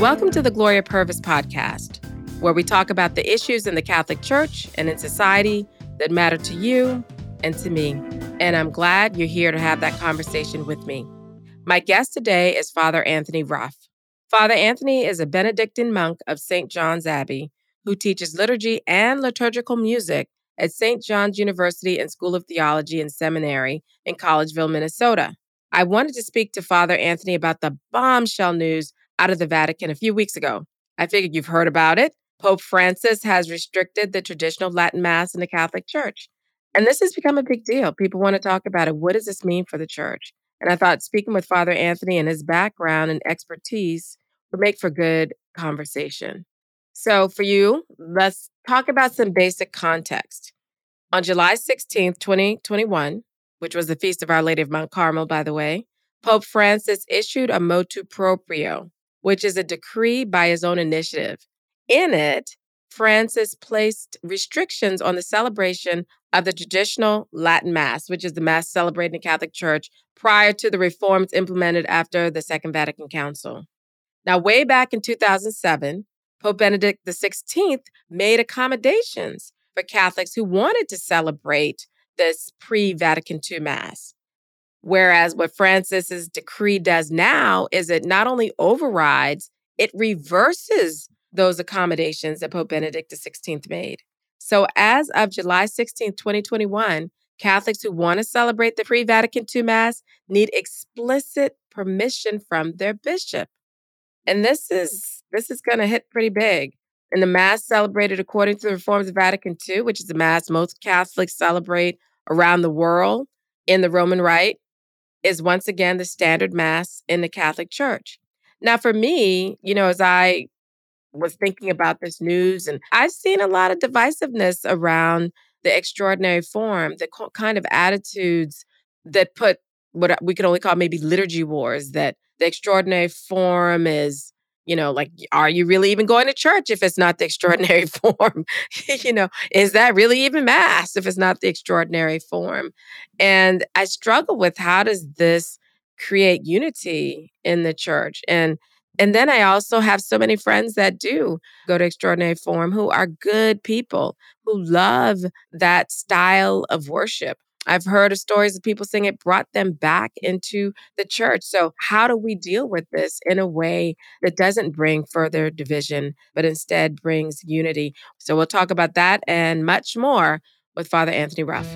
Welcome to the Gloria Purvis podcast, where we talk about the issues in the Catholic Church and in society that matter to you and to me. And I'm glad you're here to have that conversation with me. My guest today is Father Anthony Ruff. Father Anthony is a Benedictine monk of St. John's Abbey who teaches liturgy and liturgical music at St. John's University and School of Theology and Seminary in Collegeville, Minnesota. I wanted to speak to Father Anthony about the bombshell news out of the Vatican a few weeks ago. I figured you've heard about it. Pope Francis has restricted the traditional Latin Mass in the Catholic Church. And this has become a big deal. People want to talk about it. What does this mean for the church? And I thought speaking with Father Anthony and his background and expertise would make for good conversation. So, for you, let's talk about some basic context. On July 16th, 2021, which was the feast of Our Lady of Mount Carmel, by the way, Pope Francis issued a motu proprio, which is a decree by his own initiative. In it, Francis placed restrictions on the celebration of the traditional Latin Mass, which is the Mass celebrated in the Catholic Church prior to the reforms implemented after the Second Vatican Council. Now, way back in 2007, Pope Benedict XVI made accommodations for Catholics who wanted to celebrate this pre Vatican II Mass. Whereas what Francis's decree does now is it not only overrides, it reverses those accommodations that Pope Benedict XVI made. So as of July 16, 2021, Catholics who want to celebrate the pre Vatican II Mass need explicit permission from their bishop. And this is this is going to hit pretty big. And the Mass celebrated according to the reforms of Vatican II, which is the Mass most Catholics celebrate around the world in the Roman Rite, is once again the standard Mass in the Catholic Church. Now, for me, you know, as I was thinking about this news, and I've seen a lot of divisiveness around the extraordinary form, the kind of attitudes that put what we could only call maybe liturgy wars, that the extraordinary form is you know like are you really even going to church if it's not the extraordinary form? You know is that really even mass if it's not the extraordinary form? And i struggle with how does this create unity in the church? And and then I also have so many friends that do go to extraordinary form who are good people who love that style of worship. I've heard of stories of people saying it brought them back into the church. So, how do we deal with this in a way that doesn't bring further division, but instead brings unity? So, we'll talk about that and much more with Father Anthony Ruff.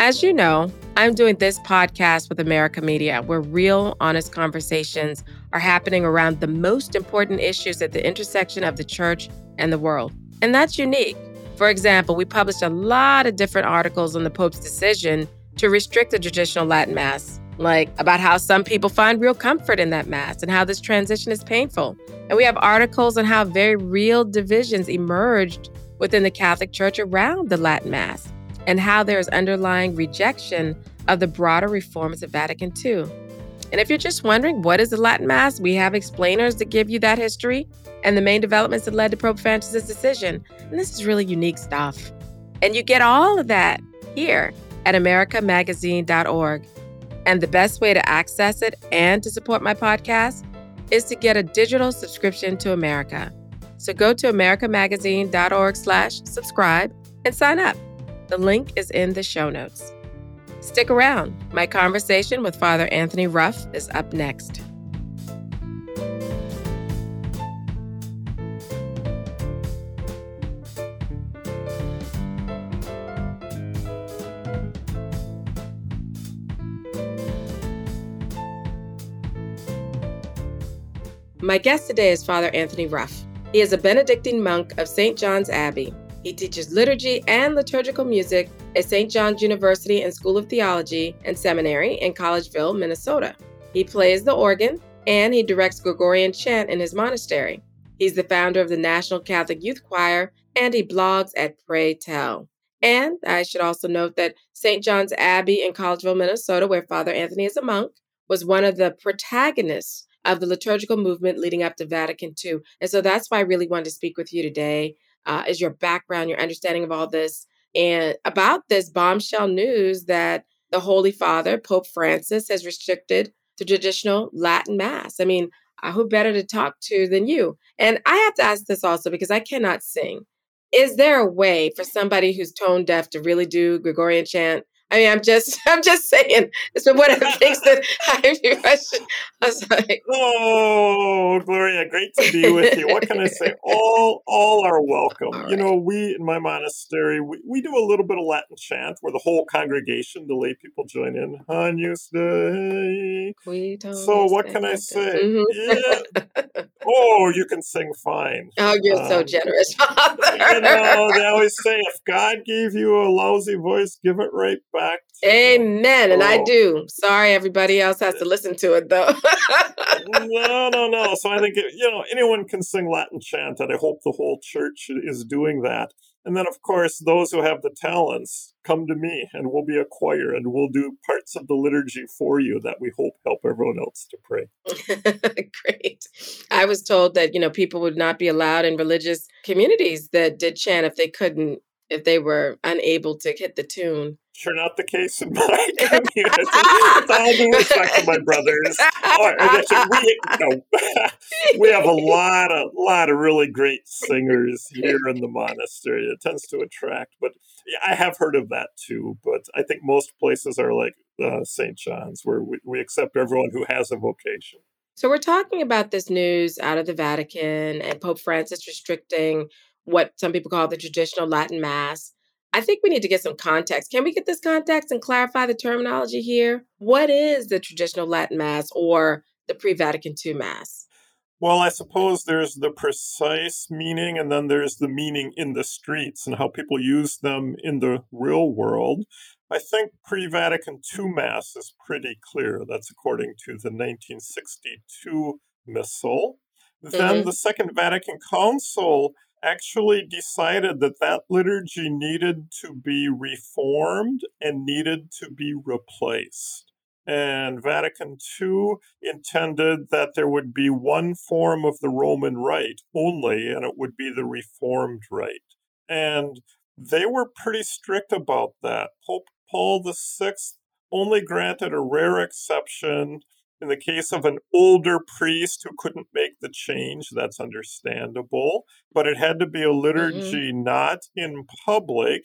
As you know, I'm doing this podcast with America Media, where real, honest conversations are happening around the most important issues at the intersection of the church and the world. And that's unique. For example, we published a lot of different articles on the Pope's decision to restrict the traditional Latin Mass, like about how some people find real comfort in that Mass and how this transition is painful. And we have articles on how very real divisions emerged within the Catholic Church around the Latin Mass and how there is underlying rejection of the broader reforms of Vatican II. And if you're just wondering what is the Latin Mass, we have explainers that give you that history and the main developments that led to Pope Francis' decision. And this is really unique stuff. And you get all of that here at americamagazine.org. And the best way to access it and to support my podcast is to get a digital subscription to America. So go to americamagazine.org slash subscribe and sign up. The link is in the show notes. Stick around. My conversation with Father Anthony Ruff is up next. My guest today is Father Anthony Ruff. He is a Benedictine monk of St. John's Abbey he teaches liturgy and liturgical music at St. John's University and School of Theology and Seminary in Collegeville, Minnesota. He plays the organ and he directs Gregorian chant in his monastery. He's the founder of the National Catholic Youth Choir and he blogs at Pray Tell. And I should also note that St. John's Abbey in Collegeville, Minnesota, where Father Anthony is a monk, was one of the protagonists of the liturgical movement leading up to Vatican II. And so that's why I really wanted to speak with you today uh, is your background, your understanding of all this, and about this bombshell news that the Holy Father, Pope Francis, has restricted the traditional Latin Mass. I mean, uh, who better to talk to than you? And I have to ask this also because I cannot sing. Is there a way for somebody who's tone deaf to really do Gregorian chant I mean, I'm just, I'm just saying. It's been one of the things that I question. I was like, "Oh, Gloria, great to be with you." What can I say? All, all are welcome. All you know, we in my monastery, we, we do a little bit of Latin chant where the whole congregation, the lay people, join in. Agnus Dei. So, what can I say? Mm-hmm. Yeah. Oh, you can sing fine. Oh, you're um, so generous, Father. you know, they always say, if God gave you a lousy voice, give it right back back. Amen. And I oh. do. Sorry, everybody else has to listen to it, though. no, no, no. So I think, you know, anyone can sing Latin chant, and I hope the whole church is doing that. And then, of course, those who have the talents come to me and we'll be a choir and we'll do parts of the liturgy for you that we hope help everyone else to pray. Great. I was told that, you know, people would not be allowed in religious communities that did chant if they couldn't, if they were unable to hit the tune sure not the case in my community. With all due respect to my brothers, we, you know, we have a lot of lot of really great singers here in the monastery. It tends to attract, but I have heard of that too. But I think most places are like uh, St. John's, where we, we accept everyone who has a vocation. So we're talking about this news out of the Vatican and Pope Francis restricting what some people call the traditional Latin Mass. I think we need to get some context. Can we get this context and clarify the terminology here? What is the traditional Latin Mass or the pre Vatican II Mass? Well, I suppose there's the precise meaning, and then there's the meaning in the streets and how people use them in the real world. I think pre Vatican II Mass is pretty clear. That's according to the 1962 Missal. Mm-hmm. Then the Second Vatican Council actually decided that that liturgy needed to be reformed and needed to be replaced. And Vatican II intended that there would be one form of the Roman rite only, and it would be the Reformed rite. And they were pretty strict about that. Pope Paul VI only granted a rare exception in the case of an older priest who couldn't make the change, that's understandable, but it had to be a mm-hmm. liturgy mm-hmm. not in public.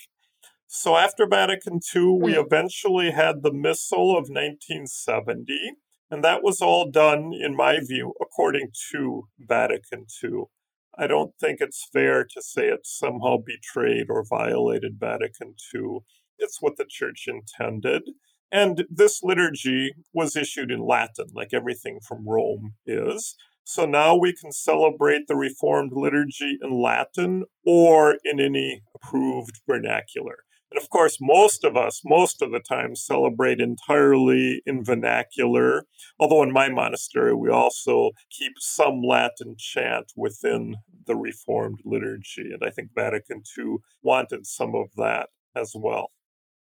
So after Vatican II, we mm. eventually had the Missal of 1970, and that was all done, in my view, according to Vatican II. I don't think it's fair to say it somehow betrayed or violated Vatican II. It's what the church intended. And this liturgy was issued in Latin, like everything from Rome is. So now we can celebrate the Reformed liturgy in Latin or in any approved vernacular. And of course, most of us, most of the time, celebrate entirely in vernacular. Although in my monastery, we also keep some Latin chant within the Reformed liturgy. And I think Vatican II wanted some of that as well.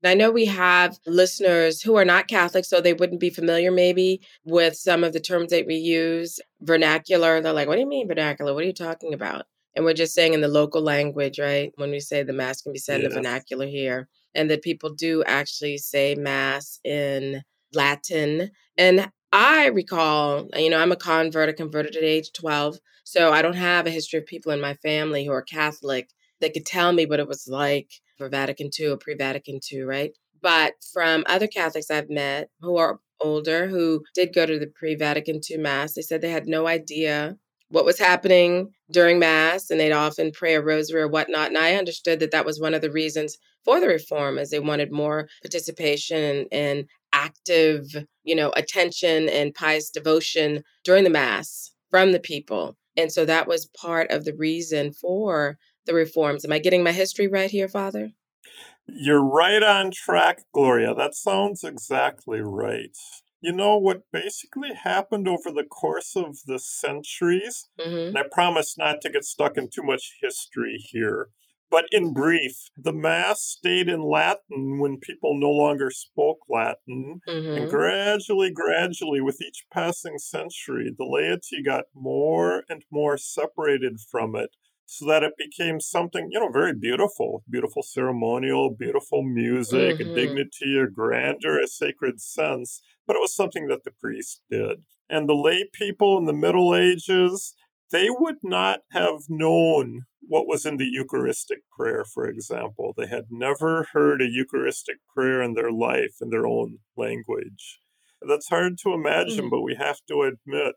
I know we have listeners who are not Catholic, so they wouldn't be familiar maybe with some of the terms that we use, vernacular. They're like, what do you mean vernacular? What are you talking about? And we're just saying in the local language, right? When we say the Mass can be said yes. in the vernacular here, and that people do actually say Mass in Latin. And I recall, you know, I'm a convert, I converted at age 12. So I don't have a history of people in my family who are Catholic that could tell me what it was like for Vatican II or pre Vatican II, right? But from other Catholics I've met who are older who did go to the pre Vatican II Mass, they said they had no idea what was happening during Mass and they'd often pray a rosary or whatnot. And I understood that that was one of the reasons for the reform, as they wanted more participation and active, you know, attention and pious devotion during the Mass from the people. And so that was part of the reason for the reforms. Am I getting my history right here, Father? You're right on track, Gloria. That sounds exactly right. You know what basically happened over the course of the centuries? Mm-hmm. And I promise not to get stuck in too much history here. But in brief, the Mass stayed in Latin when people no longer spoke Latin. Mm-hmm. And gradually, gradually, with each passing century, the laity got more and more separated from it so that it became something, you know, very beautiful, beautiful ceremonial, beautiful music, mm-hmm. a dignity, a grandeur, a sacred sense. But it was something that the priest did. And the lay people in the Middle Ages, they would not have known what was in the Eucharistic prayer, for example. They had never heard a Eucharistic prayer in their life in their own language. That's hard to imagine, mm. but we have to admit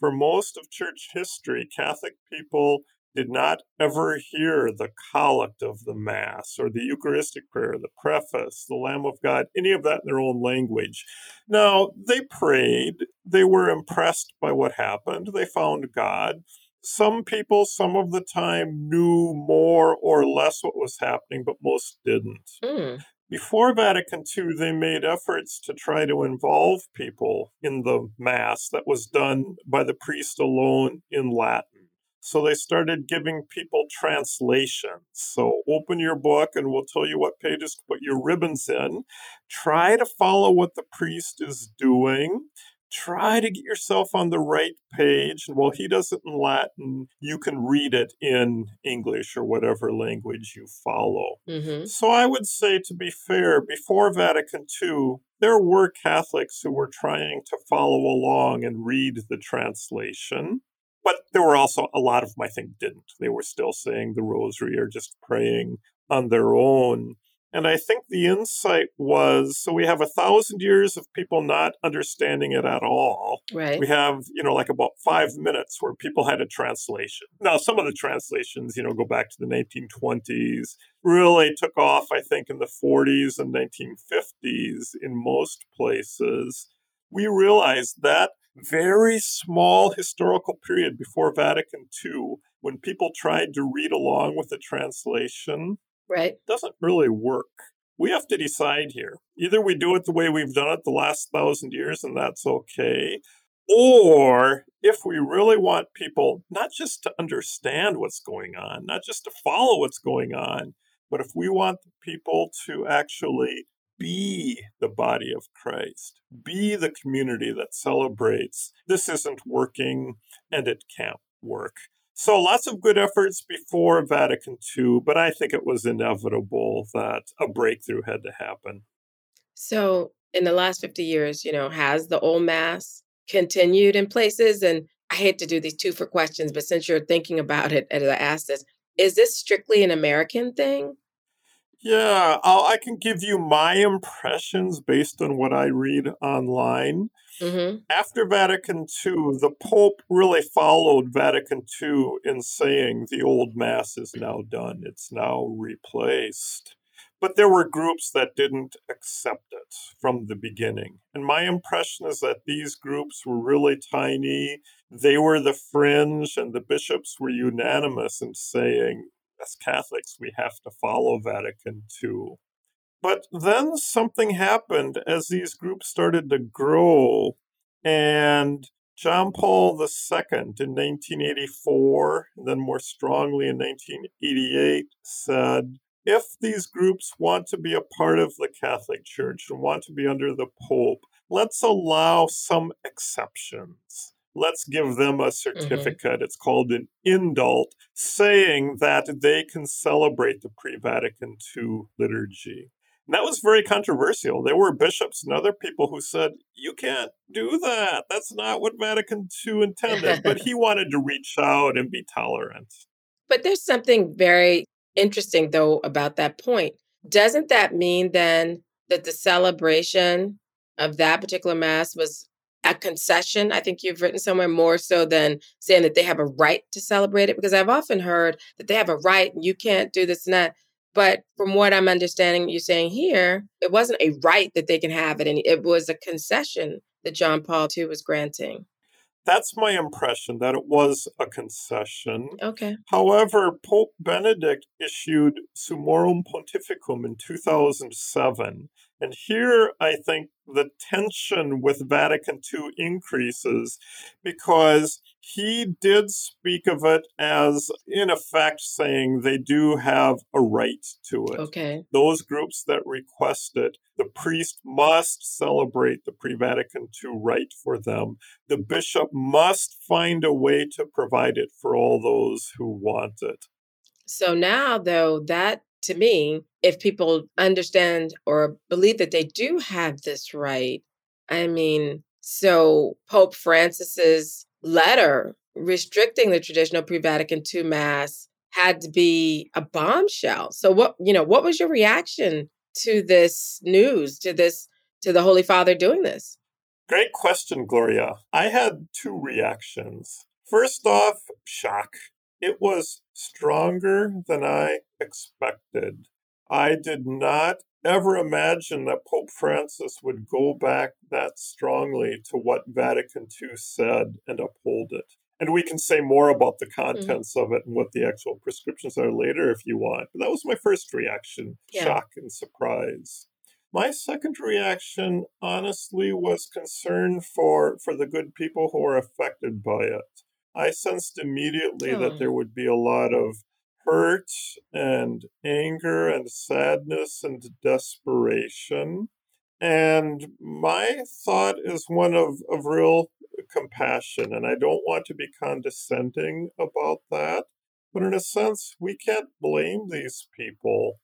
for most of church history, Catholic people did not ever hear the collect of the Mass or the Eucharistic prayer, the preface, the Lamb of God, any of that in their own language. Now, they prayed, they were impressed by what happened, they found God. Some people, some of the time, knew more or less what was happening, but most didn't. Mm. Before Vatican II, they made efforts to try to involve people in the Mass that was done by the priest alone in Latin. So they started giving people translations. So open your book and we'll tell you what pages to put your ribbons in. Try to follow what the priest is doing try to get yourself on the right page. And while he does it in Latin, you can read it in English or whatever language you follow. Mm-hmm. So I would say, to be fair, before Vatican II, there were Catholics who were trying to follow along and read the translation. But there were also a lot of them, I think, didn't. They were still saying the rosary or just praying on their own. And I think the insight was so we have a thousand years of people not understanding it at all. Right. We have, you know, like about five minutes where people had a translation. Now, some of the translations, you know, go back to the 1920s, really took off, I think, in the 40s and 1950s in most places. We realized that very small historical period before Vatican II, when people tried to read along with the translation, right. doesn't really work. We have to decide here. Either we do it the way we've done it the last thousand years and that's okay or if we really want people not just to understand what's going on not just to follow what's going on but if we want people to actually be the body of Christ, be the community that celebrates this isn't working and it can't work. So lots of good efforts before Vatican II, but I think it was inevitable that a breakthrough had to happen. So in the last 50 years, you know, has the old mass continued in places? And I hate to do these two for questions, but since you're thinking about it as I asked this, is this strictly an American thing? Yeah, I'll, i can give you my impressions based on what I read online. Mm-hmm. After Vatican II, the Pope really followed Vatican II in saying the old Mass is now done, it's now replaced. But there were groups that didn't accept it from the beginning. And my impression is that these groups were really tiny. They were the fringe, and the bishops were unanimous in saying, as Catholics, we have to follow Vatican II. But then something happened as these groups started to grow, and John Paul II in 1984, and then more strongly in 1988, said if these groups want to be a part of the Catholic Church and want to be under the Pope, let's allow some exceptions let's give them a mm-hmm. certificate. Mm-hmm. It's called an indult, saying that they can celebrate the pre Vatican II liturgy. And that was very controversial. There were bishops and other people who said, you can't do that. That's not what Vatican II intended. but he wanted to reach out and be tolerant. But there's something very interesting, though, about that point. Doesn't that mean then that the celebration of that particular Mass was a concession. I think you've written somewhere more so than saying that they have a right to celebrate it, because I've often heard that they have a right and you can't do this and that. But from what I'm understanding, you're saying here, it wasn't a right that they can have it, and it was a concession that John Paul II was granting. That's my impression that it was a concession. Okay. However, Pope Benedict issued Summorum Pontificum in 2007 And here I think the tension with Vatican II increases because he did speak of it as, in effect, saying they do have a right to it. Okay. Those groups that request it, the priest must celebrate the pre Vatican II rite for them. The bishop must find a way to provide it for all those who want it. So now, though, that to me, if people understand or believe that they do have this right, I mean, so Pope Francis's letter restricting the traditional pre-Vatican II mass had to be a bombshell. So what, you know, what was your reaction to this news, to this to the Holy Father doing this? Great question, Gloria. I had two reactions. First off, shock. It was stronger than I expected. I did not ever imagine that Pope Francis would go back that strongly to what Vatican II said and uphold it. And we can say more about the mm-hmm. contents mm-hmm. of it and what the actual prescriptions are later if you want. But that was my first reaction yeah. shock and surprise. My second reaction, honestly, was concern for, for the good people who are affected by it. I sensed immediately oh. that hmm. there would be a lot of hurt and anger and sadness and desperation. And my thought is one of, of real compassion. And I don't want to be condescending about that. But in a sense, we can't blame these people.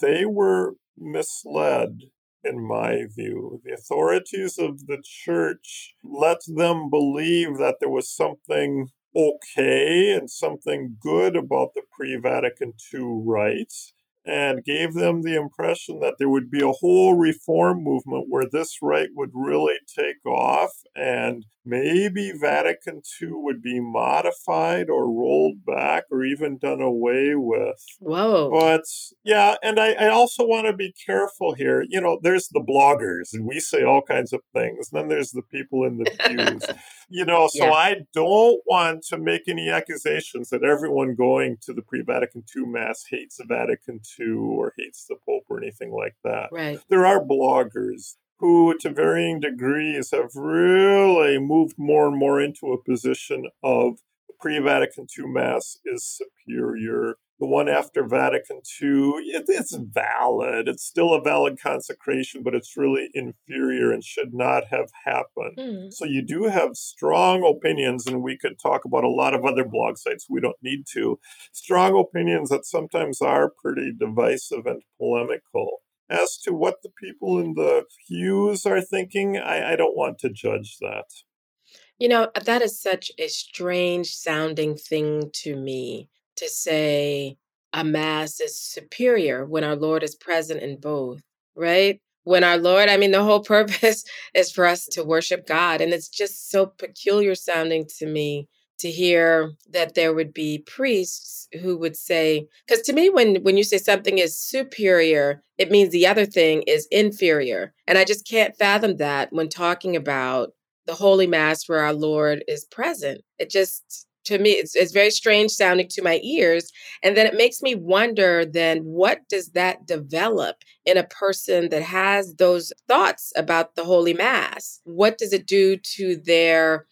They were misled, in my view. The authorities of the church let them believe that there was something okay and something good about the pre Vatican II rites and gave them the impression that there would be a whole reform movement where this rite would really take off and maybe Vatican II would be modified or rolled back or even done away with. Whoa. But yeah, and I, I also want to be careful here. You know, there's the bloggers, and we say all kinds of things. And then there's the people in the pews. you know, so yeah. I don't want to make any accusations that everyone going to the pre Vatican II Mass hates Vatican II or hates the Pope or anything like that. Right. There are bloggers who, to varying degrees, have really moved more and more into a position of pre Vatican II Mass is superior. The one after Vatican II, it, it's valid. It's still a valid consecration, but it's really inferior and should not have happened. Mm. So you do have strong opinions, and we could talk about a lot of other blog sites. We don't need to. Strong opinions that sometimes are pretty divisive and polemical. As to what the people in the pews are thinking, I, I don't want to judge that. You know, uh, that is such a strange sounding thing to me to say a mass is superior when our Lord is present in both, right? When our Lord, I mean, the whole purpose is for us to worship God. And it's just so peculiar sounding to me to hear that there would be priests who would say because to me when when you say something is superior it means the other thing is inferior. And i just can't fathom that when talking about the holy mass where our lord is present. It just to me it's, it's very strange sounding to my ears. And then it makes me wonder then what does that develop in a person that has those thoughts about the holy mass? What does it do to their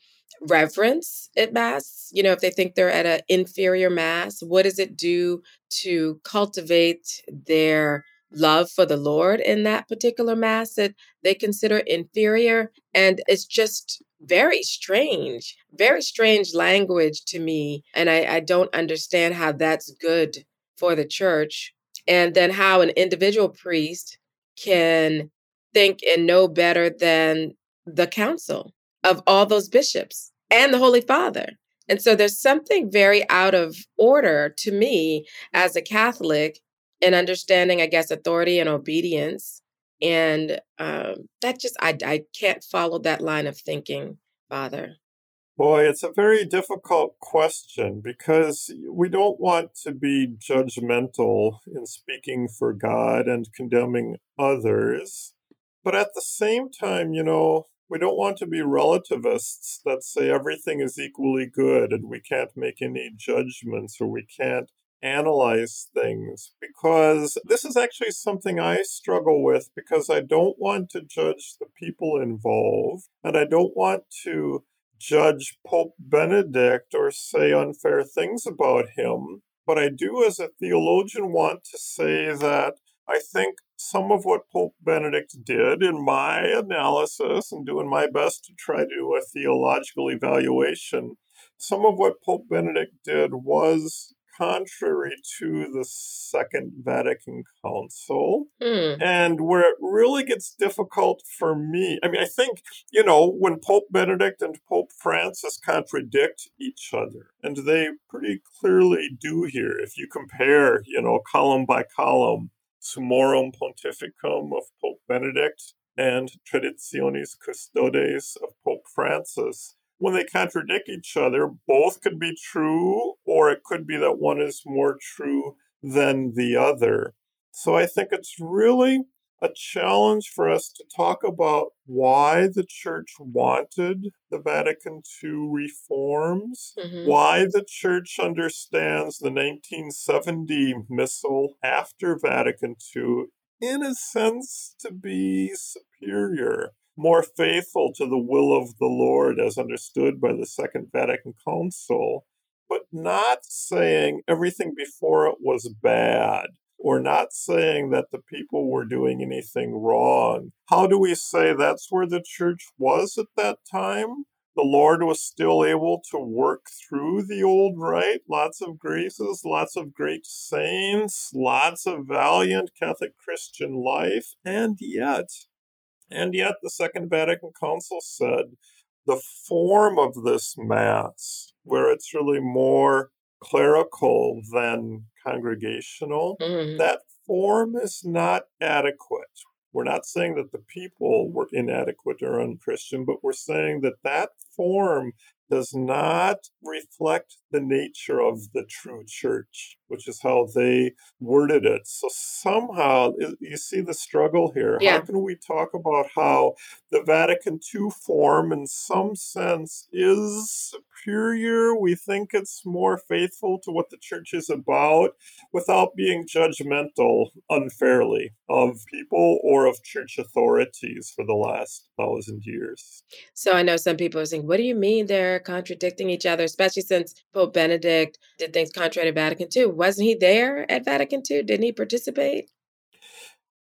reverence at mass you know if they think they're at an inferior mass what does it do to cultivate their love for the lord in that particular mass that they consider inferior? And it's just very strange very strange language to me and I, I don't understand how that's good for the church. And then how an individual priest can think and know better than the council of all those bishops and the Holy Father. And so there's something very out of order to me as a Catholic in understanding, I guess, authority and obedience. And um, that just, I, I can't follow that line of thinking, Father. Boy, it's a very difficult question because we don't want to be judgmental in speaking for God and condemning others. But at the same time, you know, we don't want to be relativists that say everything is equally good and we can't make any judgments or we can't analyze things because this is actually something I struggle with because I don't want to judge the people involved and I don't want to judge Pope Benedict or say unfair things about him. But I do, as a theologian, want to say that I think some of what Pope Benedict did in my analysis and doing my best to try to do a theological evaluation, some of what Pope Benedict did was contrary to the Second Vatican Council. Mm. And where it really gets difficult for me, I mean, I think, you know, when Pope Benedict and Pope Francis contradict each other, and they pretty clearly do here, if you compare, you know, column by column, Summorum Pontificum of Pope Benedict and Traditionis Custodes of Pope Francis when they contradict each other, both could be true, or it could be that one is more true than the other. So I think it's really a challenge for us to talk about why the church wanted the Vatican II reforms, mm-hmm. why the church understands the 1970 missal after Vatican II, in a sense, to be superior more faithful to the will of the Lord as understood by the Second Vatican Council, but not saying everything before it was bad or not saying that the people were doing anything wrong. How do we say that's where the church was at that time? The Lord was still able to work through the old rite. Lots of graces, lots of great saints, lots of valiant Catholic Christian life. And yet, and yet, the Second Vatican Council said the form of this Mass, where it's really more clerical than congregational, mm-hmm. that form is not adequate. We're not saying that the people were inadequate or unchristian, but we're saying that that form does not reflect the nature of the true church, which is how they worded it. So somehow you see the struggle here. Yeah. How can we talk about how the Vatican II form, in some sense, is superior? We think it's more faithful to what the church is about without being judgmental unfairly of people or of church authorities for the last thousand years. So I know some people are saying, what do you mean they're contradicting each other, especially since Pope Benedict did things contrary to Vatican II? Wasn't he there at Vatican II? Didn't he participate?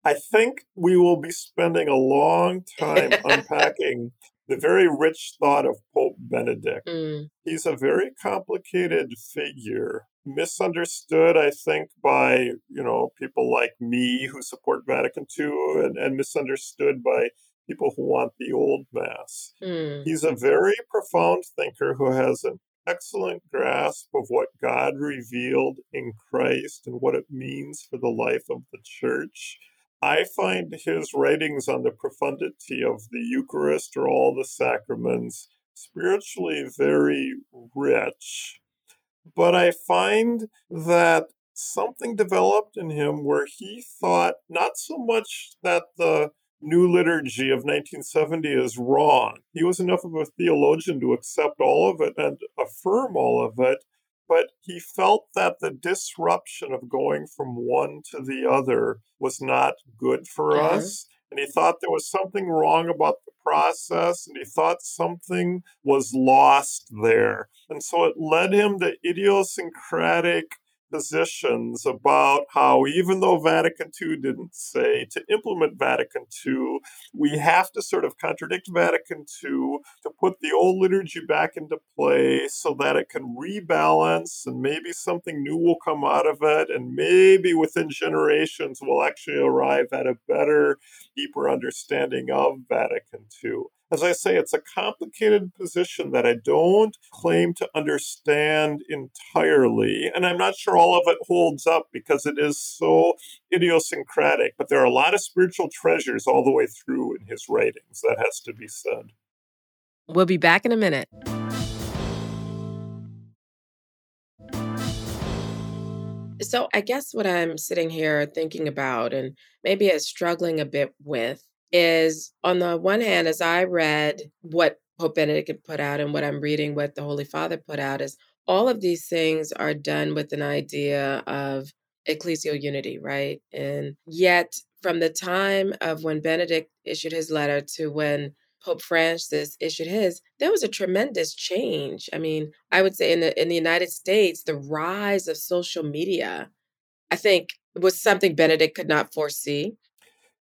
I think we will be spending a long time unpacking the very rich thought of Pope Benedict. Mm. He's a very complicated figure, misunderstood, I think, by you know people like me who support Vatican II, and, and misunderstood by people who want the old mass. Mm. He's a very profound thinker who has an excellent grasp of what God revealed in Christ and what it means for the life of the church. I find his writings on the profundity of the Eucharist or all the sacraments spiritually very rich. But I find that something developed in him where he thought not so much that the new liturgy of 1970 is wrong. He was enough of a theologian to accept all of it and affirm all of it, but he felt that the disruption of going from one to the other was not good for mm-hmm. us. And he thought there was something wrong about the process, and he thought something was lost there. And so it led him to idiosyncratic positions about how, even though Vatican II didn't say to implement Vatican II, we have to sort of contradict Vatican II to put the old liturgy back into play so that it can rebalance and maybe something new will come out of it. And maybe within generations, we'll actually arrive at a better, deeper understanding of Vatican II as I say, it's a complicated position that I don't claim to understand entirely. And I'm not sure all of it holds up because it is so idiosyncratic. But there are a lot of spiritual treasures all the way through in his writings. That has to be said. We'll be back in a minute. So, I guess what I'm sitting here thinking about and maybe struggling a bit with is on the one hand, as I read what Pope Benedict put out and what I'm reading what the Holy Father put out is all of these things are done with an idea of ecclesial unity, right? And yet, from the time of when Benedict issued his letter to when Pope Francis issued his, there was a tremendous change. I mean, I would say in the in the United States, the rise of social media, I think, was something Benedict could not foresee.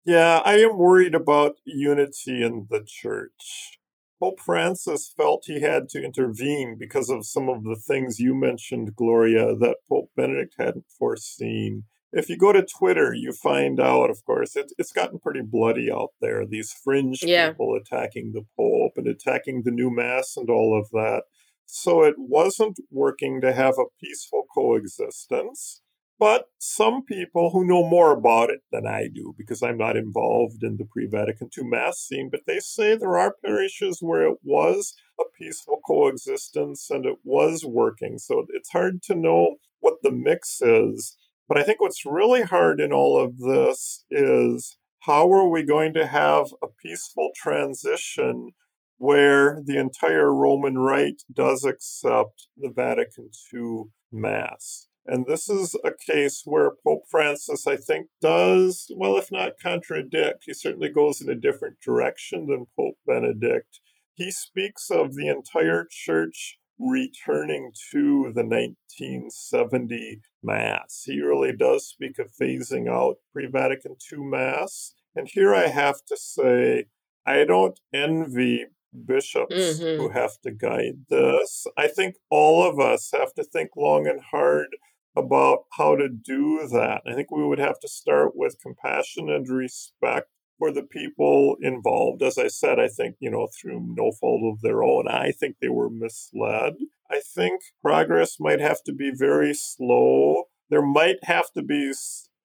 Yeah, I am worried about unity in the church. Pope Francis felt he had to intervene because of some of the things you mentioned, Gloria, that Pope Benedict hadn't foreseen. If you go to Twitter, you find out, of course, it, it's gotten pretty bloody out there. These fringe yeah. people attacking the Pope and attacking the new Mass and all of that. So it wasn't working to have a peaceful coexistence. But some people who know more about it than I do, because I'm not involved in the pre Vatican II Mass scene, but they say there are parishes where it was a peaceful coexistence and it was working. So it's hard to know what the mix is. But I think what's really hard in all of this is how are we going to have a peaceful transition where the entire Roman Rite does accept the Vatican II Mass? And this is a case where Pope Francis, I think, does, well, if not contradict, he certainly goes in a different direction than Pope Benedict. He speaks of the entire church returning to the 1970 Mass. He really does speak of phasing out pre Vatican II Mass. And here I have to say, I don't envy bishops mm-hmm. who have to guide this. I think all of us have to think long and hard about how to do that. I think we would have to start with compassion and respect for the people involved. As I said, I think, you know, through no fault of their own, I think they were misled. I think progress might have to be very slow. There might have to be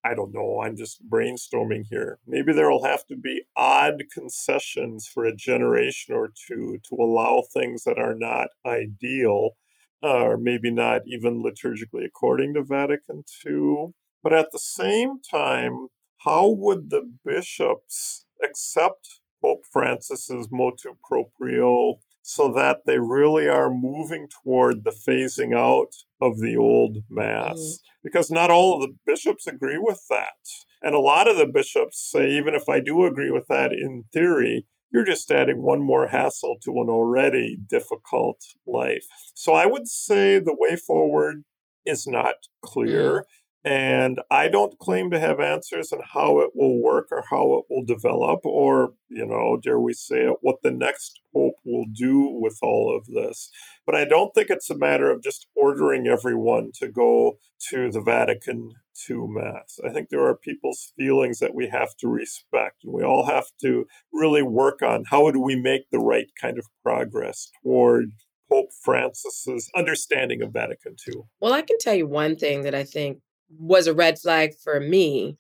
I don't know, I'm just brainstorming here. Maybe there will have to be odd concessions for a generation or two to allow things that are not ideal or maybe not even liturgically according to Vatican II. But at the same time, how would the bishops accept Pope Francis's motu proprio so that they really are moving toward the phasing out of the old Mass? Mm. Because not all of the bishops agree with that. And a lot of the bishops say, even if I do agree with that in theory, you're just adding one more hassle to an already difficult life. So I would say the way forward is not clear. Mm. And I don't claim to have answers on how it will work or how it will develop, or, you know, dare we say it, what the next pope will do with all of this. But I don't think it's a matter of just ordering everyone to go to the Vatican II Mass. I think there are people's feelings that we have to respect, and we all have to really work on how do we make the right kind of progress toward Pope Francis's understanding of Vatican II. Well, I can tell you one thing that I think was a red flag for me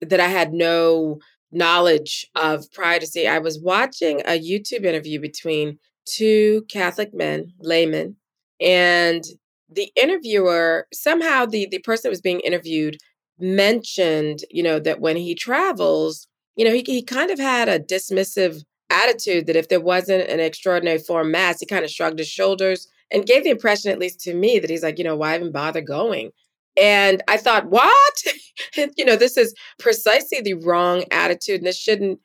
that I had no knowledge of prior to see. I was watching a YouTube interview between two Catholic men, laymen, and the interviewer somehow the the person that was being interviewed mentioned, you know, that when he travels, you know, he he kind of had a dismissive attitude that if there wasn't an extraordinary form mass, he kind of shrugged his shoulders and gave the impression, at least to me, that he's like, you know, why even bother going? And I thought, what? you know, this is precisely the wrong attitude. And this shouldn't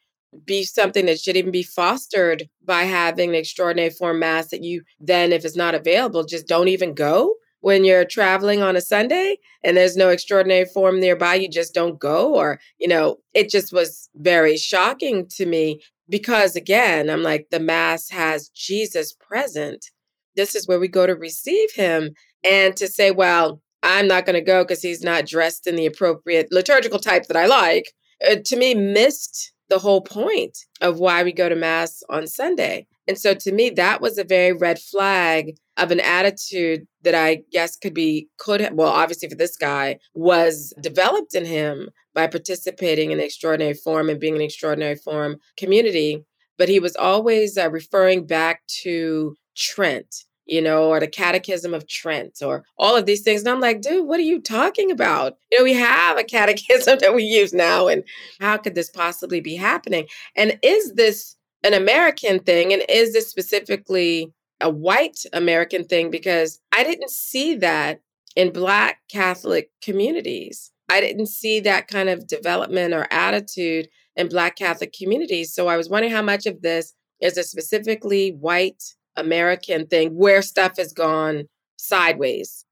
be something that should even be fostered by having an extraordinary form mass that you then, if it's not available, just don't even go when you're traveling on a Sunday and there's no extraordinary form nearby, you just don't go. Or, you know, it just was very shocking to me because, again, I'm like, the Mass has Jesus present. This is where we go to receive him. And to say, well, I'm not going to go because he's not dressed in the appropriate liturgical type that I like, uh, to me, missed the whole point of why we go to Mass on Sunday. And so to me, that was a very red flag of an attitude that I guess could be, could have, well, obviously for this guy, was developed in him by participating in extraordinary form and being an extraordinary form community. But he was always uh, referring back to Trent you know, or the Catechism of Trent, or all of these things. And I'm like, dude, what are you talking about? You know, we have a catechism that we use now, and how could this possibly be happening? And is this an American thing? And is this specifically a white American thing because I didn't see that in Black Catholic communities. I didn't see that kind of development or attitude in Black Catholic communities. So I was wondering how much of this is a specifically white American thing where stuff has gone sideways.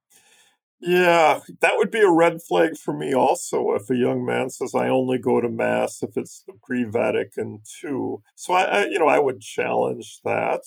Yeah, that would be a red flag for me also if a young man says, I only go to Mass if it's the pre Vatican II. So I, I, you know, I would challenge that.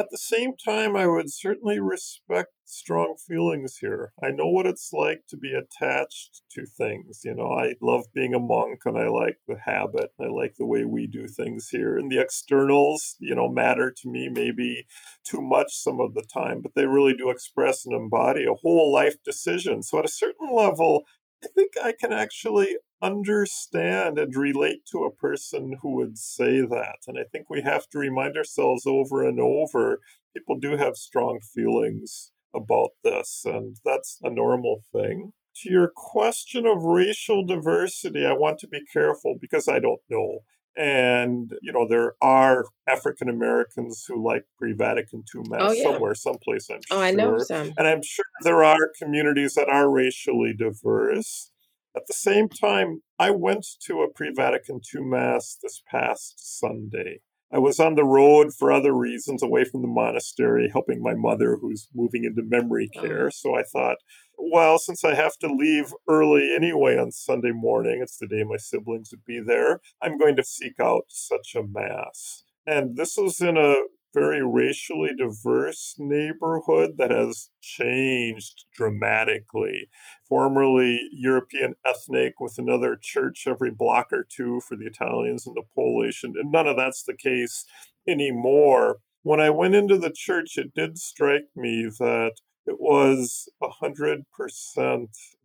At the same time, I would certainly respect strong feelings here. I know what it's like to be attached to things. You know, I love being a monk and I like the habit. I like the way we do things here. And the externals, you know, matter to me maybe too much some of the time, but they really do express and embody a whole life decision. So at a certain level, I think I can actually understand and relate to a person who would say that. And I think we have to remind ourselves over and over people do have strong feelings about this, and that's a normal thing. To your question of racial diversity, I want to be careful because I don't know. And, you know, there are African Americans who like pre Vatican II Mass oh, yeah. somewhere, someplace, I'm oh, sure. I know some. And I'm sure there are communities that are racially diverse. At the same time, I went to a pre Vatican II Mass this past Sunday. I was on the road for other reasons away from the monastery, helping my mother who's moving into memory oh. care. So I thought, well, since I have to leave early anyway on Sunday morning, it's the day my siblings would be there, I'm going to seek out such a mass. And this was in a very racially diverse neighborhood that has changed dramatically. Formerly European ethnic with another church every block or two for the Italians and the Polish, and none of that's the case anymore. When I went into the church, it did strike me that it was 100%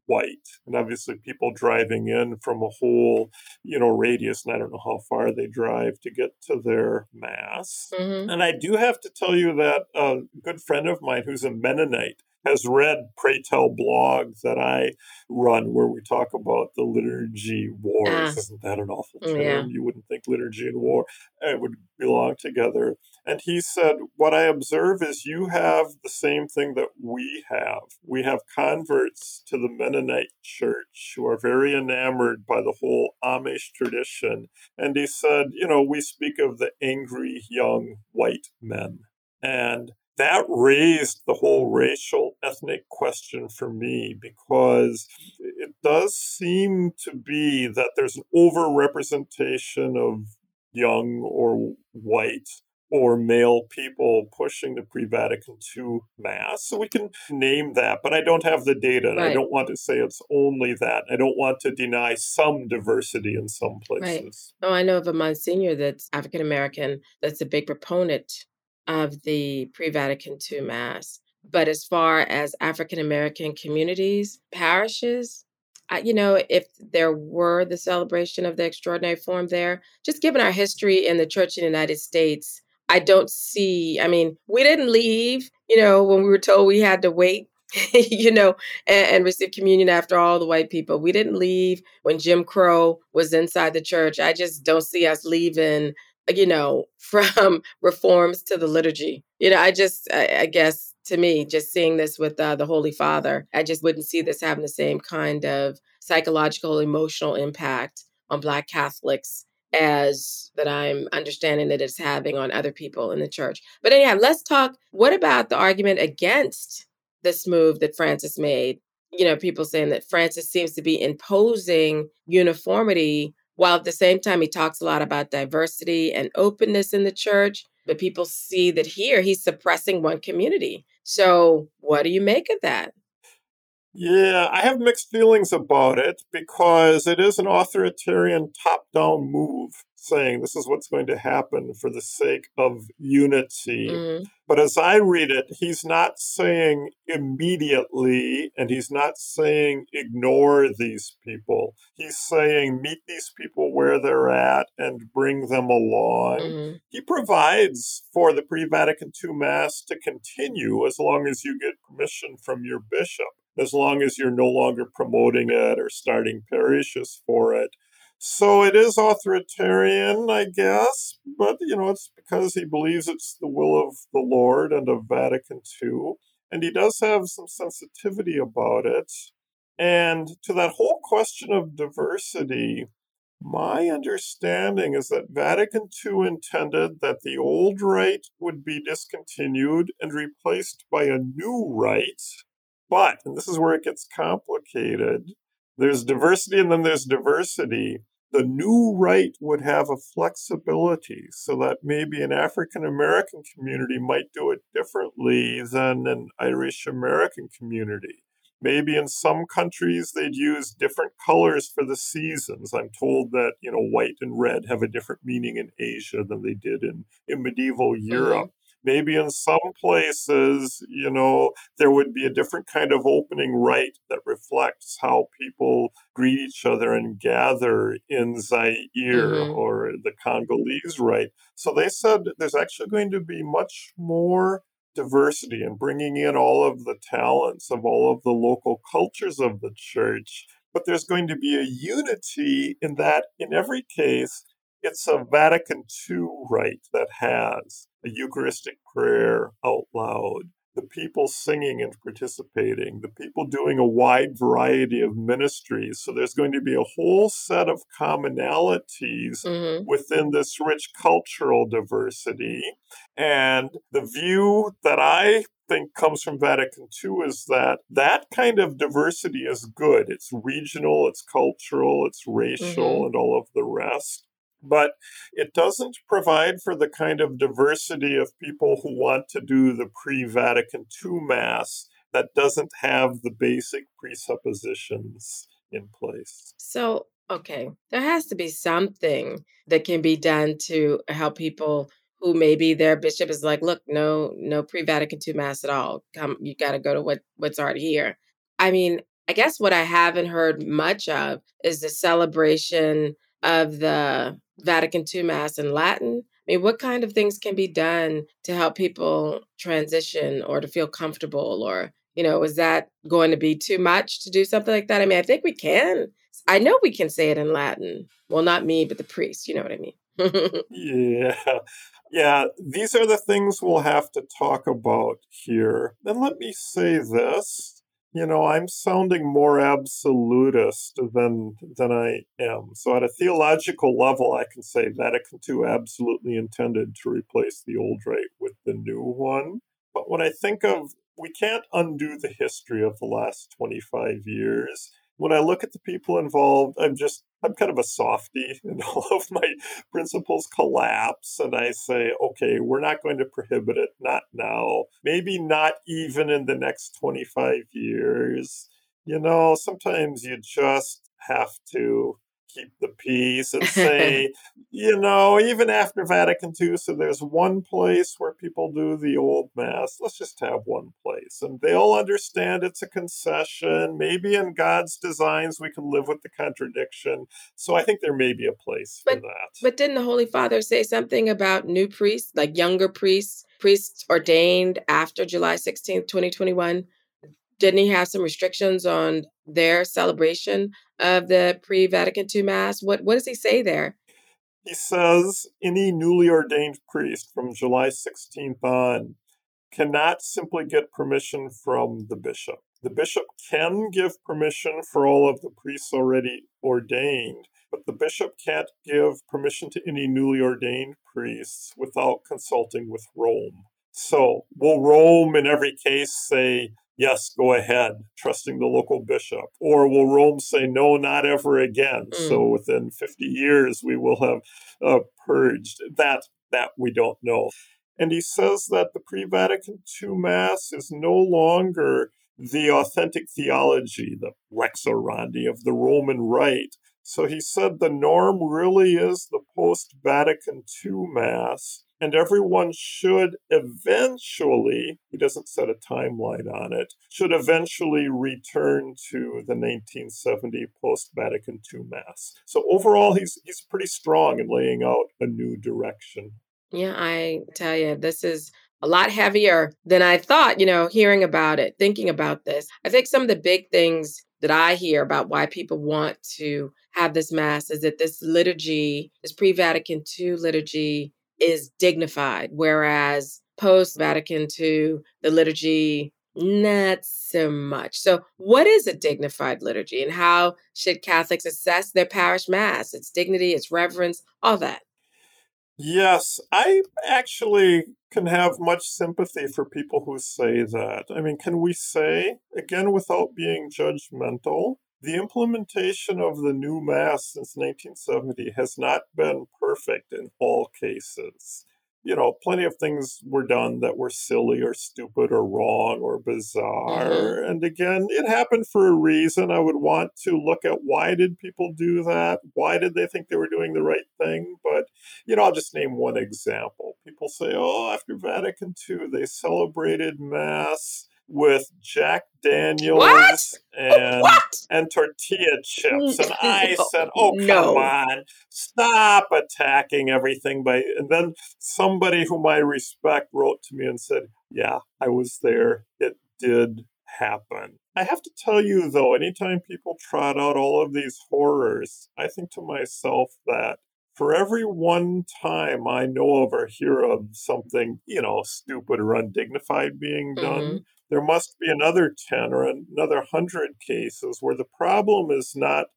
white and obviously people driving in from a whole you know radius and i don't know how far they drive to get to their mass mm-hmm. and i do have to tell you that a good friend of mine who's a mennonite has read Pray Tell blog that I run where we talk about the liturgy wars. Ah. Isn't that an awful term? Yeah. You wouldn't think liturgy and war it would belong together. And he said, What I observe is you have the same thing that we have. We have converts to the Mennonite church who are very enamored by the whole Amish tradition. And he said, You know, we speak of the angry young white men. And that raised the whole racial ethnic question for me because it does seem to be that there's an overrepresentation of young or white or male people pushing the pre Vatican II Mass. So we can name that, but I don't have the data. Right. I don't want to say it's only that. I don't want to deny some diversity in some places. Right. Oh, I know of a Monsignor that's African American that's a big proponent of the pre Vatican II Mass. But as far as African American communities, parishes, you know, if there were the celebration of the extraordinary form there, just given our history in the Church in the United States, I don't see, I mean, we didn't leave, you know, when we were told we had to wait you know, and, and, receive communion after all the white people. We didn't leave when Jim Crow was inside the church. I just don't see us leaving you know, from reforms to the liturgy. You know, I just, I, I guess to me, just seeing this with uh, the Holy Father, I just wouldn't see this having the same kind of psychological, emotional impact on Black Catholics as that I'm understanding that it's having on other people in the church. But anyhow, let's talk. What about the argument against this move that Francis made? You know, people saying that Francis seems to be imposing uniformity while at the same time he talks a lot about diversity and openness in the church but people see that here he's suppressing one community. So what do you make of that yeah, I have mixed feelings about it because it is an authoritarian top down move saying this is what's going to happen for the sake of unity. Mm-hmm. But as I read it, he's not saying immediately, and he's not saying ignore these people. He's saying meet these people where they're at and bring them along. Mm-hmm. He provides for the pre Vatican II Mass to continue as long as you get permission from your bishop, as long as you're no longer promoting it or starting parishes for it. So it is authoritarian, I guess, but you know, it's because he believes it's the will of the Lord and of Vatican II. And he does have some sensitivity about it. And to that whole question of diversity, my understanding is that Vatican II intended that the old rite would be discontinued and replaced by a new rite. But, and this is where it gets complicated, there's diversity and then there's diversity the new rite would have a flexibility so that maybe an African American community might do it differently than an Irish American community. Maybe in some countries they'd use different colors for the seasons. I'm told that, you know, white and red have a different meaning in Asia than they did in, in medieval Europe. Mm-hmm maybe in some places, you know, there would be a different kind of opening rite that reflects how people greet each other and gather in Zaire mm-hmm. or the Congolese rite. So they said there's actually going to be much more diversity and bringing in all of the talents of all of the local cultures of the church. But there's going to be a unity in that, in every case, it's a Vatican II rite that has a Eucharistic prayer out loud, the people singing and participating, the people doing a wide variety of ministries. So there's going to be a whole set of commonalities mm-hmm. within this rich cultural diversity. And the view that I think comes from Vatican II is that that kind of diversity is good. It's regional, it's cultural, it's racial, mm-hmm. and all of the rest but it doesn't provide for the kind of diversity of people who want to do the pre Vatican II Mass that doesn't have the basic presuppositions in place. So, okay, there has to be something that can be done to help people who maybe their bishop is like, look, no, no pre Vatican II Mass at all. Come, you got to go to what what's already here. I mean, I guess what I haven't heard much of is the celebration of the Vatican II Mass in Latin? I mean, what kind of things can be done to help people transition or to feel comfortable? Or, you know, is that going to be too much to do something like that? I mean, I think we can. I know we can say it in Latin. Well, not me, but the priest. You know what I mean? yeah. Yeah, these are the things we'll have to talk about here. And let me say this you know, I'm sounding more absolutist than than I am. So at a theological level, I can say Vatican II absolutely intended to replace the old rite with the new one. But when I think of, we can't undo the history of the last 25 years when I look at the people involved, I'm just, I'm kind of a softy and all of my principles collapse. And I say, okay, we're not going to prohibit it, not now, maybe not even in the next 25 years. You know, sometimes you just have to keep the peace and say, you know, even after Vatican II, so there's one place where people do the old mass. Let's just have one place. And they'll understand it's a concession. Maybe in God's designs we can live with the contradiction. So I think there may be a place but, for that. But didn't the Holy Father say something about new priests, like younger priests, priests ordained after July 16th, 2021? Didn't he have some restrictions on their celebration of the pre Vatican II Mass? What, what does he say there? He says any newly ordained priest from July 16th on cannot simply get permission from the bishop. The bishop can give permission for all of the priests already ordained, but the bishop can't give permission to any newly ordained priests without consulting with Rome. So, will Rome in every case say, yes, go ahead, trusting the local bishop? Or will Rome say, no, not ever again? Mm. So within 50 years, we will have uh, purged. That, that we don't know. And he says that the pre Vatican II Mass is no longer the authentic theology, the lex orandi of the Roman Rite. So he said the norm really is the post Vatican II Mass and everyone should eventually, he doesn't set a timeline on it, should eventually return to the 1970 post Vatican II Mass. So overall, he's, he's pretty strong in laying out a new direction. Yeah, I tell you, this is a lot heavier than I thought, you know, hearing about it, thinking about this. I think some of the big things that I hear about why people want to have this Mass is that this liturgy, this pre Vatican II liturgy, is dignified, whereas post Vatican II, the liturgy, not so much. So, what is a dignified liturgy and how should Catholics assess their parish Mass, its dignity, its reverence, all that? Yes, I actually can have much sympathy for people who say that. I mean, can we say, again, without being judgmental, the implementation of the new Mass since 1970 has not been perfect in all cases you know, plenty of things were done that were silly or stupid or wrong or bizarre. Mm-hmm. And again, it happened for a reason. I would want to look at why did people do that? Why did they think they were doing the right thing? But, you know, I'll just name one example. People say, oh, after Vatican II, they celebrated Mass with Jack Daniels what? and what? and tortilla chips. And I said, "Oh, come no. on, stop attacking everything." By and then somebody whom I respect wrote to me and said, "Yeah, I was there. It did happen." I have to tell you though, anytime people trot out all of these horrors, I think to myself that for every one time I know of or hear of something, you know, stupid or undignified being done, mm-hmm there must be another 10 or another 100 cases where the problem is not,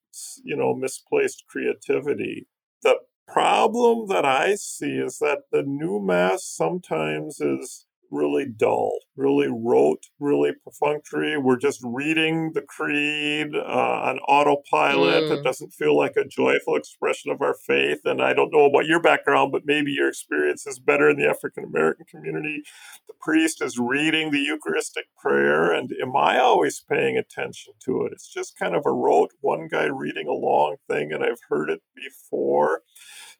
you know, misplaced creativity. The problem that I see is that the new mass sometimes is really dull, really rote, really perfunctory. We're just reading the creed uh, on autopilot. Mm. It doesn't feel like a joyful expression of our faith. And I don't know about your background, but maybe your experience is better in the African American community. The priest is reading the Eucharistic prayer, and am I always paying attention to it? It's just kind of a rote, one guy reading a long thing, and I've heard it before.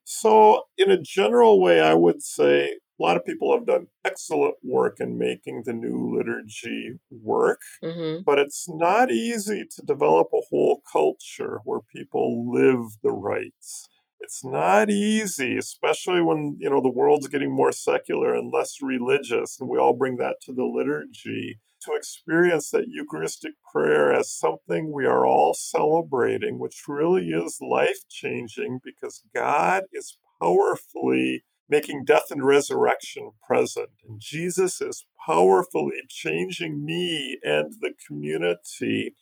So, in a general way, I would say a lot of people have done excellent work in making the new liturgy work, mm-hmm. but it's not easy to develop a whole culture where people live the rites. It's not easy, especially when you know the world's getting more secular and less religious, and we all bring that to the liturgy. To experience that Eucharistic prayer as something we are all celebrating, which really is life changing because God is powerfully making death and resurrection present. And Jesus is powerfully changing me and the community.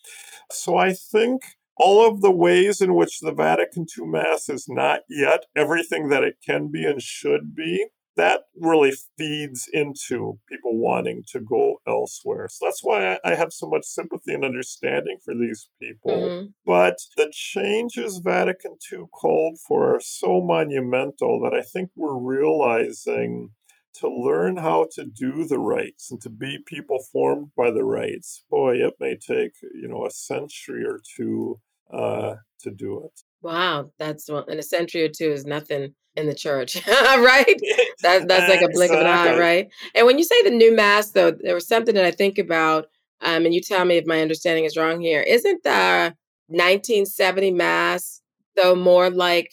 So I think all of the ways in which the Vatican II Mass is not yet everything that it can be and should be that really feeds into people wanting to go elsewhere. So that's why I have so much sympathy and understanding for these people. Mm-hmm. But the changes Vatican II called for are so monumental that I think we're realizing to learn how to do the rites and to be people formed by the rites, boy, it may take, you know, a century or two uh, to do it. Wow, that's well, in a century or two is nothing in the church, right? That, that's like a blink exactly. of an eye, right? And when you say the new mass, though, there was something that I think about, um, and you tell me if my understanding is wrong here. Isn't the 1970 mass though more like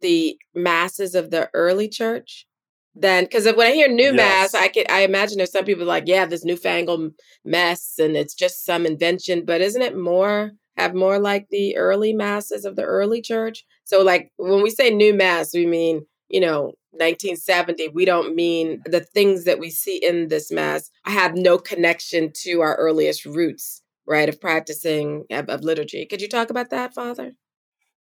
the masses of the early church? Then, because when I hear new yes. mass, I can I imagine there's some people like, yeah, this newfangled mess, and it's just some invention. But isn't it more have more like the early masses of the early church? So, like when we say new mass, we mean you know, 1970, we don't mean the things that we see in this mass have no connection to our earliest roots, right, of practicing of, of liturgy. Could you talk about that, Father?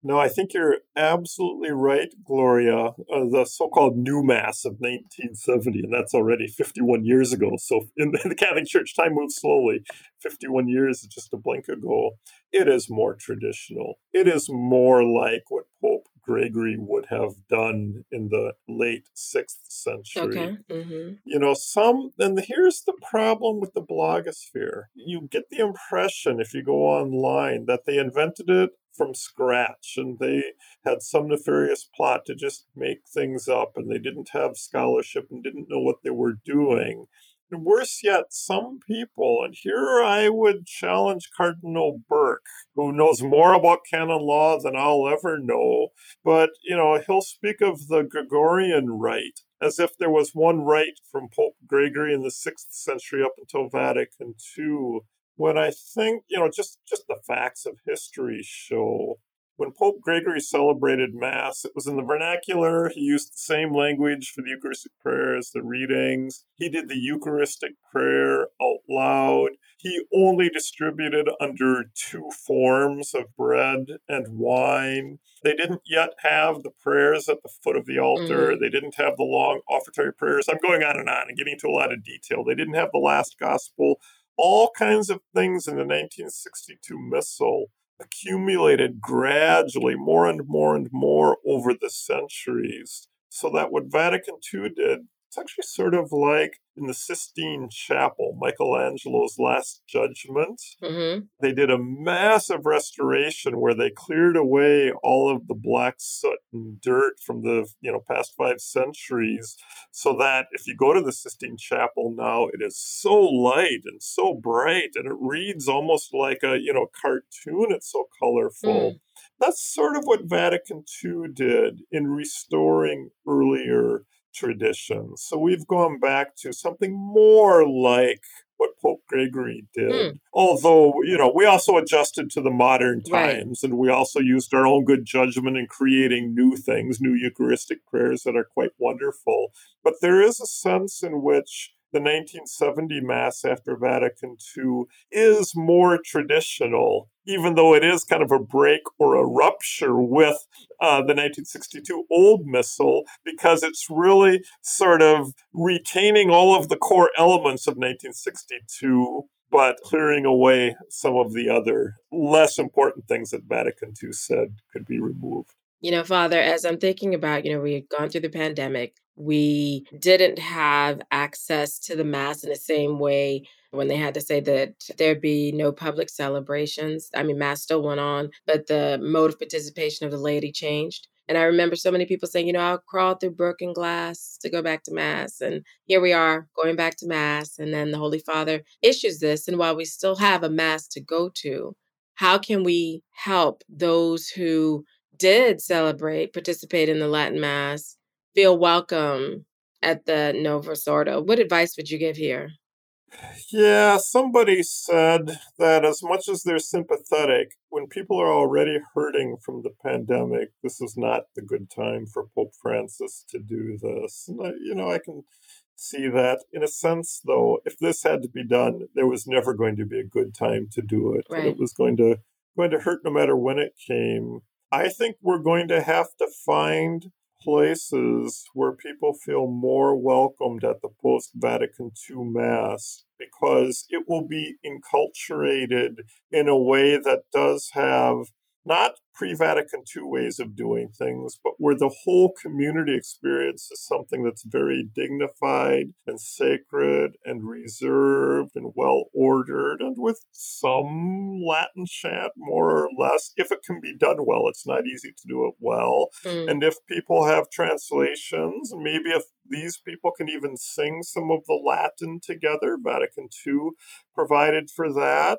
No, I think you're absolutely right, Gloria. Uh, the so called New Mass of 1970, and that's already 51 years ago. So, in the, Catholic Church, time moves slowly. 51 years is just a blink ago. It is more traditional. It is more like what Pope Gregory would have done in the late sixth century. Okay. Mm-hmm. You know, some, and here's the problem with the blogosphere. You get the impression, if you go online, that they invented it from scratch and they had some nefarious plot to just make things up and they didn't have scholarship and didn't know what they were doing. And worse yet, some people, and here I would challenge Cardinal Burke, who knows more about canon law than I'll ever know, but, you know, he'll speak of the Gregorian rite as if there was one rite from Pope Gregory in the sixth century up until Vatican II. When I think, you know, just, just the facts of history show when Pope Gregory celebrated Mass, it was in the vernacular. He used the same language for the Eucharistic prayers, the readings. He did the Eucharistic prayer out loud. He only distributed under two forms of bread and wine. They didn't yet have the prayers at the foot of the altar. Mm. They didn't have the long offertory prayers. I'm going on and on and getting into a lot of detail. They didn't have the last gospel. All kinds of things in the 1962 missal accumulated gradually more and more and more over the centuries. So that what Vatican II did it's actually sort of like in the Sistine Chapel, Michelangelo's Last Judgment. Mm-hmm. They did a massive restoration where they cleared away all of the black soot and dirt from the you know past five centuries, so that if you go to the Sistine Chapel now, it is so light and so bright, and it reads almost like a you know cartoon. It's so colorful. Mm. That's sort of what Vatican II did in restoring earlier traditions. So we've gone back to something more like what Pope Gregory did. Hmm. Although, you know, we also adjusted to the modern times right. and we also used our own good judgment in creating new things, new Eucharistic prayers that are quite wonderful. But there is a sense in which the 1970 Mass after Vatican II is more traditional, even though it is kind of a break or a rupture with uh, the 1962 Old Missal, because it's really sort of retaining all of the core elements of 1962 but clearing away some of the other less important things that Vatican II said could be removed. You know, Father, as I'm thinking about, you know, we had gone through the pandemic, we didn't have access to the Mass in the same way when they had to say that there'd be no public celebrations. I mean, Mass still went on, but the mode of participation of the laity changed. And I remember so many people saying, you know, I'll crawl through broken glass to go back to Mass. And here we are going back to Mass. And then the Holy Father issues this. And while we still have a Mass to go to, how can we help those who did celebrate, participate in the Latin Mass, feel welcome at the Novus Ordo. What advice would you give here? Yeah, somebody said that as much as they're sympathetic, when people are already hurting from the pandemic, this is not the good time for Pope Francis to do this. And I, you know, I can see that. In a sense, though, if this had to be done, there was never going to be a good time to do it. Right. It was going to going to hurt no matter when it came. I think we're going to have to find places where people feel more welcomed at the post Vatican II Mass because it will be enculturated in a way that does have not pre Vatican II ways of doing things, but where the whole community experience is something that's very dignified and sacred and reserved and well ordered, and with some Latin chant, more or less, if it can be done well. It's not easy to do it well. Mm. And if people have translations, maybe if these people can even sing some of the Latin together, Vatican II provided for that,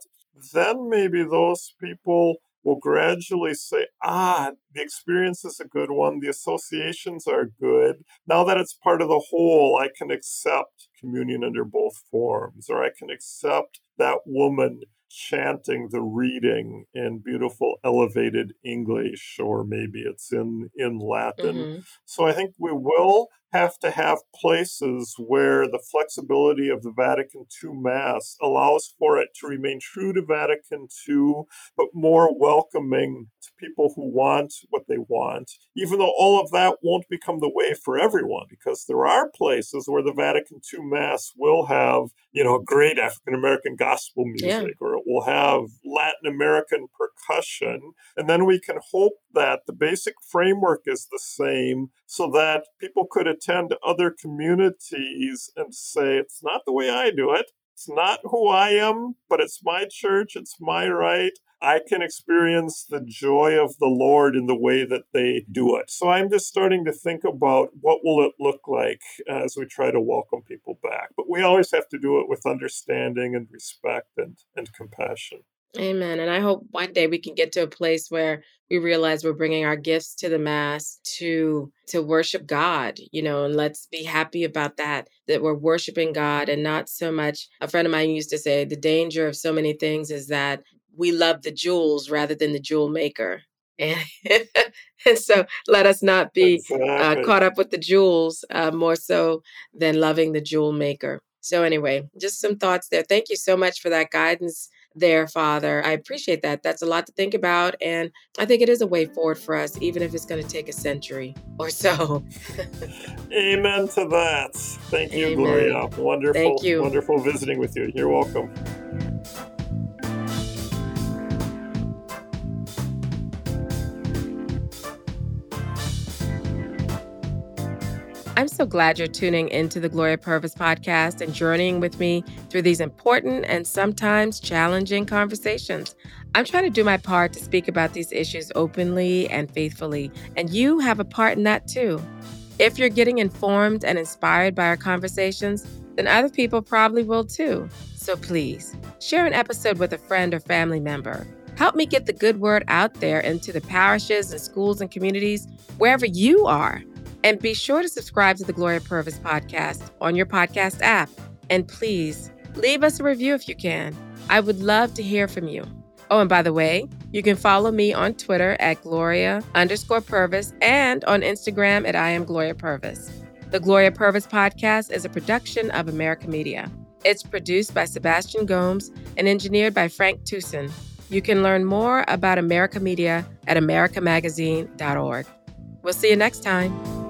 then maybe those people will gradually say, ah, the experience is a good one, the associations are good. Now that it's part of the whole, I can accept communion under both forms, or I can accept that woman chanting the reading in beautiful elevated English, or maybe it's in, in Latin. Mm-hmm. So I think we will have to have places where the flexibility of the Vatican II Mass allows for it to remain true to Vatican II, but more welcoming to people who want what they want, even though all of that won't become the way for everyone, because there are places where the Vatican II Mass will have, you know, great African American gospel music, yeah. or will have Latin American percussion. And then we can hope that the basic framework is the same so that people could attend other communities and say, it's not the way I do it. It's not who I am, but it's my church. It's my right. I can experience the joy of the Lord in the way that they do it. So I'm just starting to think about what will it look like as we try to welcome people back. But we always have to do it with understanding and respect and, and compassion. Amen. And I hope one day we can get to a place where we realize we're bringing our gifts to the mass to to worship God, you know, and let's be happy about that that we're worshiping God and not so much a friend of mine used to say the danger of so many things is that we love the jewels rather than the jewel maker. And, and so let us not be uh, exactly. uh, caught up with the jewels uh, more so than loving the jewel maker. So, anyway, just some thoughts there. Thank you so much for that guidance there, Father. I appreciate that. That's a lot to think about. And I think it is a way forward for us, even if it's going to take a century or so. Amen to that. Thank you, Amen. Gloria. Wonderful. Thank you. Wonderful visiting with you. You're welcome. I'm so glad you're tuning into the Gloria Purvis podcast and journeying with me through these important and sometimes challenging conversations. I'm trying to do my part to speak about these issues openly and faithfully, and you have a part in that too. If you're getting informed and inspired by our conversations, then other people probably will too. So please, share an episode with a friend or family member. Help me get the good word out there into the parishes and schools and communities wherever you are. And be sure to subscribe to the Gloria Purvis podcast on your podcast app. And please leave us a review if you can. I would love to hear from you. Oh, and by the way, you can follow me on Twitter at Gloria underscore Purvis and on Instagram at I am Gloria Purvis. The Gloria Purvis podcast is a production of America Media. It's produced by Sebastian Gomes and engineered by Frank Tucson. You can learn more about America Media at americamagazine.org. We'll see you next time.